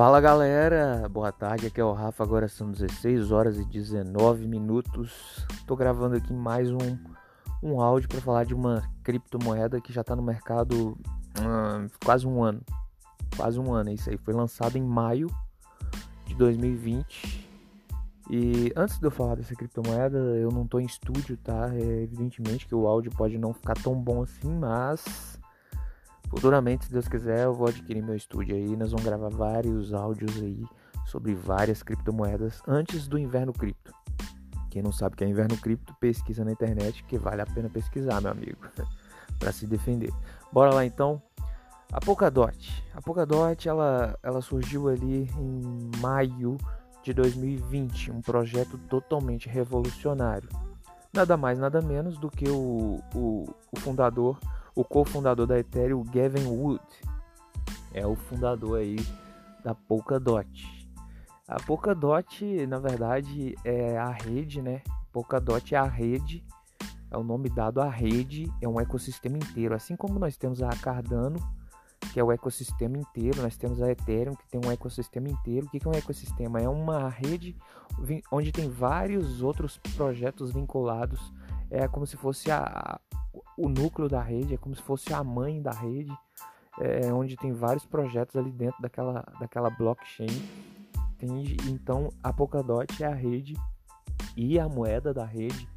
Fala galera, boa tarde, aqui é o Rafa, agora são 16 horas e 19 minutos. Tô gravando aqui mais um, um áudio para falar de uma criptomoeda que já tá no mercado hum, quase um ano. Quase um ano, isso aí. Foi lançado em maio de 2020. E antes de eu falar dessa criptomoeda, eu não tô em estúdio, tá? É, evidentemente que o áudio pode não ficar tão bom assim, mas Futuramente, se Deus quiser, eu vou adquirir meu estúdio aí. Nós vamos gravar vários áudios aí sobre várias criptomoedas antes do inverno cripto. Quem não sabe o que é inverno cripto, pesquisa na internet que vale a pena pesquisar, meu amigo, para se defender. Bora lá então. A Polkadot. A Polkadot ela, ela surgiu ali em maio de 2020, um projeto totalmente revolucionário. Nada mais, nada menos do que o, o, o fundador o cofundador da Ethereum, Gavin Wood, é o fundador aí da Polkadot. A Polkadot, na verdade, é a rede, né? Polkadot é a rede, é o nome dado à rede, é um ecossistema inteiro. Assim como nós temos a Cardano, que é o ecossistema inteiro, nós temos a Ethereum, que tem um ecossistema inteiro. O que é um ecossistema? É uma rede onde tem vários outros projetos vinculados. É como se fosse a, o núcleo da rede, é como se fosse a mãe da rede, é, onde tem vários projetos ali dentro daquela, daquela blockchain. Então a Polkadot é a rede e a moeda da rede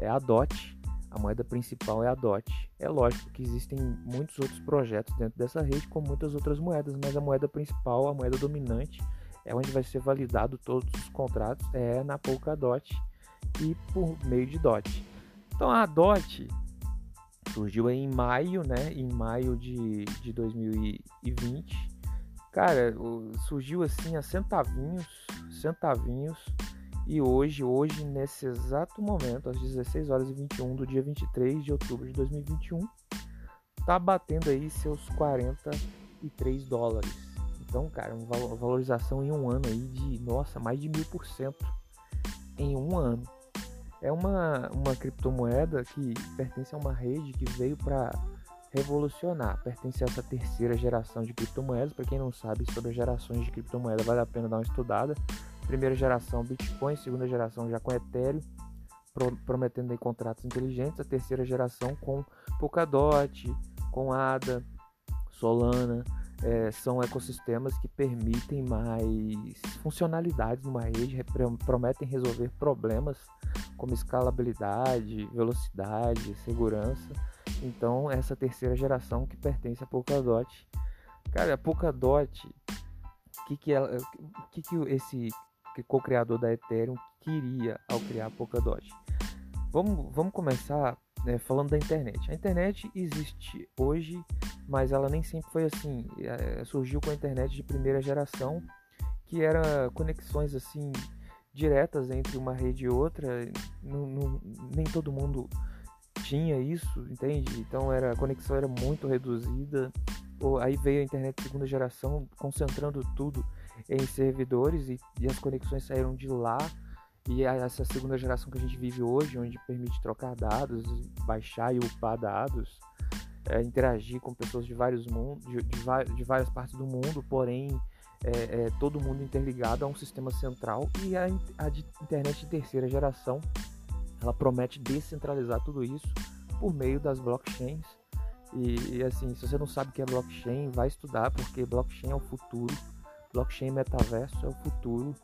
é a DOT. A moeda principal é a DOT. É lógico que existem muitos outros projetos dentro dessa rede com muitas outras moedas, mas a moeda principal, a moeda dominante, é onde vai ser validado todos os contratos, é na Polkadot e por meio de DOT. Então a DOT Surgiu em maio, né? Em maio de, de 2020. Cara, surgiu assim a centavinhos, centavinhos. E hoje, hoje, nesse exato momento, às 16 horas e 21 do dia 23 de outubro de 2021, tá batendo aí seus 43 dólares. Então, cara, uma valorização em um ano aí de, nossa, mais de mil por cento em um ano é uma, uma criptomoeda que pertence a uma rede que veio para revolucionar, pertence a essa terceira geração de criptomoedas. Para quem não sabe sobre as gerações de criptomoeda, vale a pena dar uma estudada. Primeira geração Bitcoin, segunda geração já com Ethereum, prometendo aí contratos inteligentes. A terceira geração com Polkadot, com ADA, Solana. É, são ecossistemas que permitem mais funcionalidades numa rede, prometem resolver problemas como escalabilidade, velocidade, segurança. Então, essa terceira geração que pertence a Polkadot. Cara, a Polkadot, o que que, ela, que que esse co-criador da Ethereum queria ao criar a Polkadot? Vamos, vamos começar né, falando da internet. A internet existe hoje, mas ela nem sempre foi assim. É, surgiu com a internet de primeira geração, que era conexões assim diretas entre uma rede e outra, não, não, nem todo mundo tinha isso, entende? Então era, a conexão era muito reduzida. Ou, aí veio a internet de segunda geração, concentrando tudo em servidores e, e as conexões saíram de lá. E essa segunda geração que a gente vive hoje, onde permite trocar dados, baixar e upar dados, é, interagir com pessoas de vários mundos, de, de, de várias partes do mundo, porém é, é, todo mundo interligado a um sistema central e a, a de internet de terceira geração ela promete descentralizar tudo isso por meio das blockchains. E, e, assim se você não sabe o que é blockchain vai estudar porque blockchain é o futuro. Blockchain metaverso é o futuro.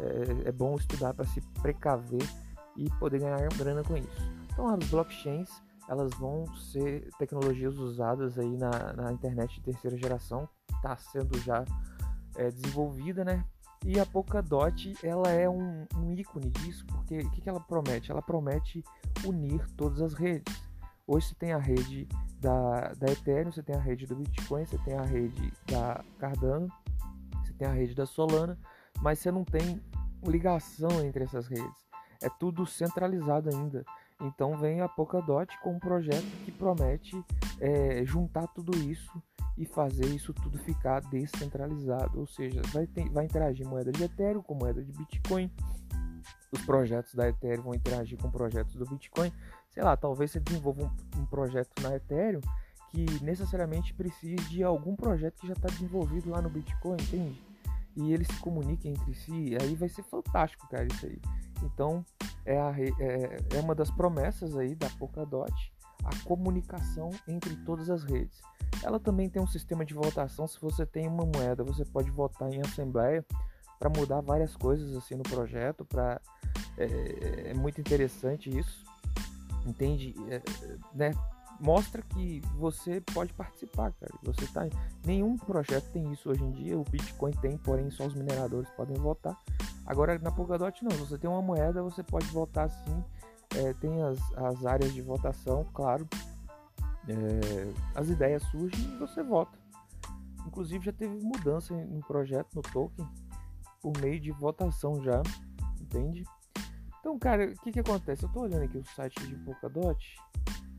É, é bom estudar para se precaver e poder ganhar grana com isso. Então as blockchains elas vão ser tecnologias usadas aí na, na internet de terceira geração. Está sendo já é, desenvolvida, né? E a Polkadot, ela é um, um ícone disso, porque o que, que ela promete? Ela promete unir todas as redes. Hoje você tem a rede da, da Ethereum, você tem a rede do Bitcoin, você tem a rede da Cardano, você tem a rede da Solana, mas você não tem ligação entre essas redes. É tudo centralizado ainda. Então vem a Polkadot com um projeto que promete é, juntar tudo isso e fazer isso tudo ficar descentralizado, ou seja, vai, ter, vai interagir moeda de Ethereum com moeda de Bitcoin, os projetos da Ethereum vão interagir com projetos do Bitcoin, sei lá, talvez você desenvolva um, um projeto na Ethereum que necessariamente precise de algum projeto que já está desenvolvido lá no Bitcoin, entende? e eles se comuniquem entre si, aí vai ser fantástico, cara, isso aí. Então, é, a, é, é uma das promessas aí da Polkadot, a comunicação entre todas as redes. Ela também tem um sistema de votação. Se você tem uma moeda, você pode votar em assembleia para mudar várias coisas assim no projeto. Para é, é, muito interessante isso, entende? É, né? Mostra que você pode participar, cara. Você tá nenhum projeto tem isso hoje em dia. O Bitcoin tem, porém só os mineradores podem votar. Agora na Polkadot não. Você tem uma moeda, você pode votar sim. É, tem as, as áreas de votação, claro é, as ideias surgem e você vota. Inclusive já teve mudança no projeto, no token, por meio de votação já, entende? Então, cara, o que que acontece? Eu tô olhando aqui o site de Polkadot,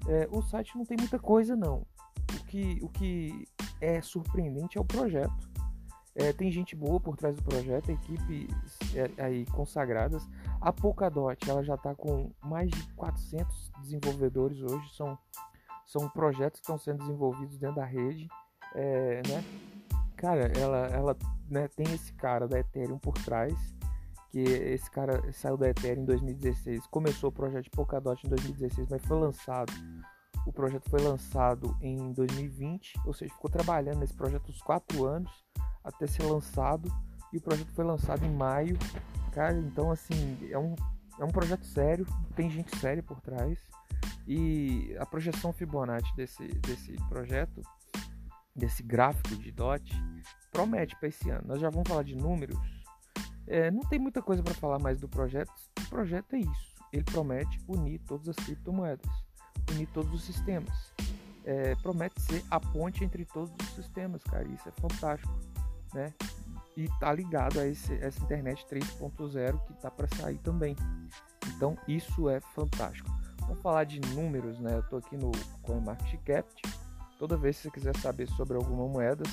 é, o site não tem muita coisa não. O que, o que é surpreendente é o projeto. É, tem gente boa por trás do projeto, equipes é, aí consagradas. A Polkadot ela já está com mais de 400 desenvolvedores hoje, são são projetos que estão sendo desenvolvidos dentro da rede, é, né? Cara, ela, ela né, tem esse cara da Ethereum por trás, que esse cara saiu da Ethereum em 2016, começou o projeto de Polkadot em 2016, mas foi lançado, o projeto foi lançado em 2020, ou seja, ficou trabalhando nesse projeto uns 4 anos até ser lançado, e o projeto foi lançado em maio, cara, então assim, é um, é um projeto sério, tem gente séria por trás, e a projeção Fibonacci desse, desse projeto, desse gráfico de DOT, promete para esse ano. Nós já vamos falar de números. É, não tem muita coisa para falar mais do projeto. O projeto é isso. Ele promete unir todas as criptomoedas, unir todos os sistemas. É, promete ser a ponte entre todos os sistemas, cara. Isso é fantástico, né? E tá ligado a esse, essa internet 3.0 que tá para sair também. Então isso é fantástico. Vamos falar de números, né? Eu tô aqui no CoinMarketCap. Toda vez que você quiser saber sobre alguma moeda,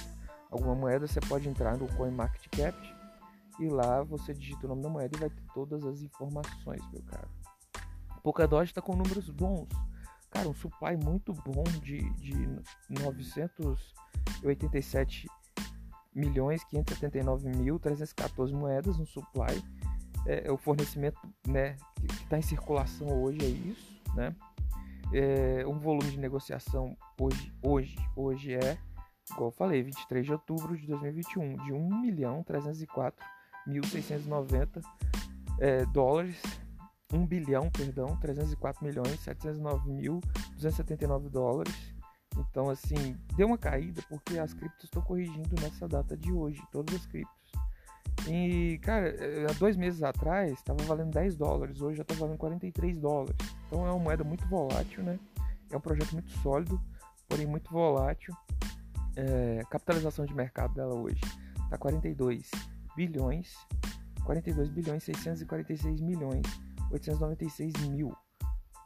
alguma moeda, você pode entrar no CoinMarketCap e lá você digita o nome da moeda e vai ter todas as informações, meu caro. Polkadot está com números bons. Cara, um supply muito bom de, de 987 milhões 579 mil 314 moedas no supply. É, é, o fornecimento né, que está em circulação hoje é isso né? É, um volume de negociação hoje, hoje, hoje é, igual eu falei, 23 de outubro de 2021, de 1 milhão 304 mil 690 é, dólares, 1 bilhão, perdão, 304 milhões 709 mil 279 dólares. Então, assim, deu uma caída porque as criptos estão corrigindo nessa data de hoje, todas as criptos. E, cara, é, há dois meses atrás estava valendo 10 dólares, hoje já está valendo 43 dólares. Então é uma moeda muito volátil, né? É um projeto muito sólido, porém muito volátil. É, capitalização de mercado dela hoje está 42 bilhões, 42 bilhões 646 milhões 896 mil.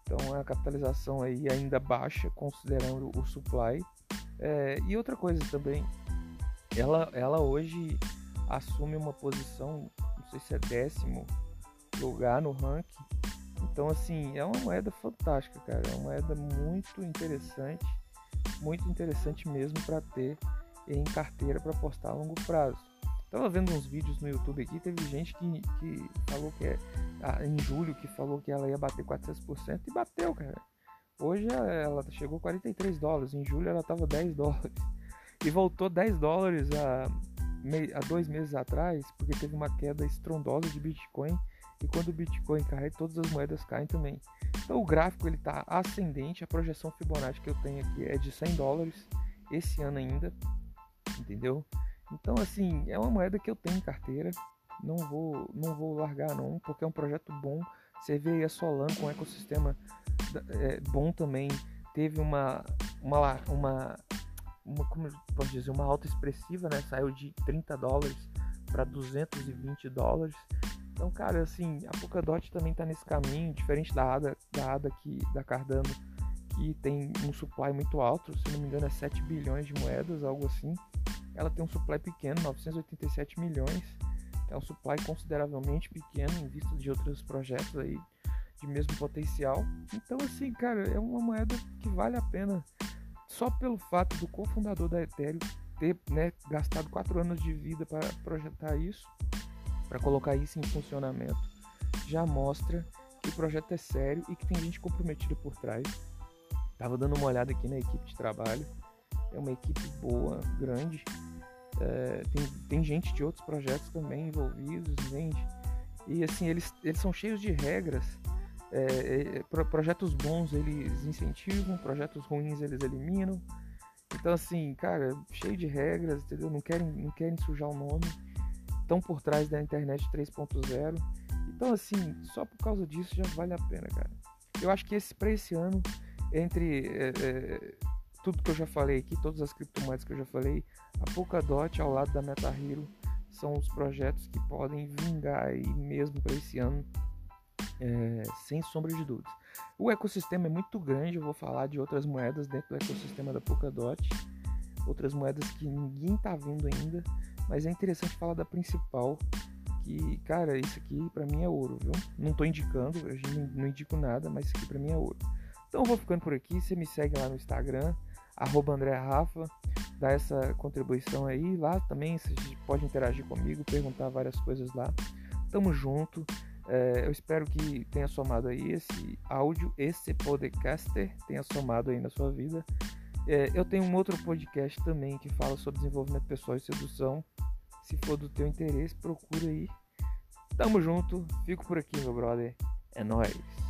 Então é uma capitalização aí ainda baixa considerando o supply. É, e outra coisa também, ela, ela hoje assume uma posição, não sei se é décimo lugar no ranking. Então, assim, é uma moeda fantástica, cara. É uma moeda muito interessante, muito interessante mesmo para ter em carteira para postar a longo prazo. Tava vendo uns vídeos no YouTube aqui, teve gente que, que falou que é em julho que falou que ela ia bater 400% e bateu, cara. Hoje ela chegou a 43 dólares, em julho ela tava 10 dólares e voltou 10 dólares a há dois meses atrás, porque teve uma queda estrondosa de Bitcoin e quando o Bitcoin cai, todas as moedas caem também. Então o gráfico ele está ascendente, a projeção Fibonacci que eu tenho aqui é de 100 dólares esse ano ainda, entendeu? Então assim é uma moeda que eu tenho em carteira, não vou não vou largar não, porque é um projeto bom. Você vê aí a Solana com um ecossistema é, bom também, teve uma uma, uma uma, como eu posso dizer, uma alta expressiva, né? Saiu de 30 dólares para 220 dólares. Então, cara, assim, a Polkadot também está nesse caminho, diferente da ADA, da ADA que, da Cardano, que tem um supply muito alto, se não me engano é 7 bilhões de moedas, algo assim. Ela tem um supply pequeno, 987 milhões. É um supply consideravelmente pequeno em vista de outros projetos aí de mesmo potencial. Então, assim, cara, é uma moeda que vale a pena só pelo fato do cofundador da Ethereum ter né, gastado quatro anos de vida para projetar isso, para colocar isso em funcionamento, já mostra que o projeto é sério e que tem gente comprometida por trás. Tava dando uma olhada aqui na equipe de trabalho, é uma equipe boa, grande. É, tem, tem gente de outros projetos também envolvidos, entende? E assim, eles, eles são cheios de regras. É, é, projetos bons eles incentivam, projetos ruins eles eliminam. Então assim, cara, cheio de regras, entendeu? Não querem, não querem sujar o nome. Estão por trás da internet 3.0. Então assim, só por causa disso já vale a pena, cara. Eu acho que esse para esse ano, entre é, é, tudo que eu já falei aqui, todas as criptomoedas que eu já falei, a Polkadot ao lado da MetaHero são os projetos que podem vingar aí mesmo para esse ano, é, sem sombra de dúvidas. O ecossistema é muito grande, eu vou falar de outras moedas dentro do ecossistema da Polkadot, outras moedas que ninguém tá vendo ainda, mas é interessante falar da principal, que, cara, isso aqui para mim é ouro, viu? Não tô indicando, eu não indico nada, mas isso aqui para mim é ouro. Então eu vou ficando por aqui, você me segue lá no Instagram, arroba André Rafa, dá essa contribuição aí. Lá também você pode interagir comigo, perguntar várias coisas lá. Tamo junto. É, eu espero que tenha somado aí esse áudio, esse podcaster tenha somado aí na sua vida. É, eu tenho um outro podcast também que fala sobre desenvolvimento pessoal e sedução. Se for do teu interesse, procura aí. Tamo junto, fico por aqui, meu brother. É nóis.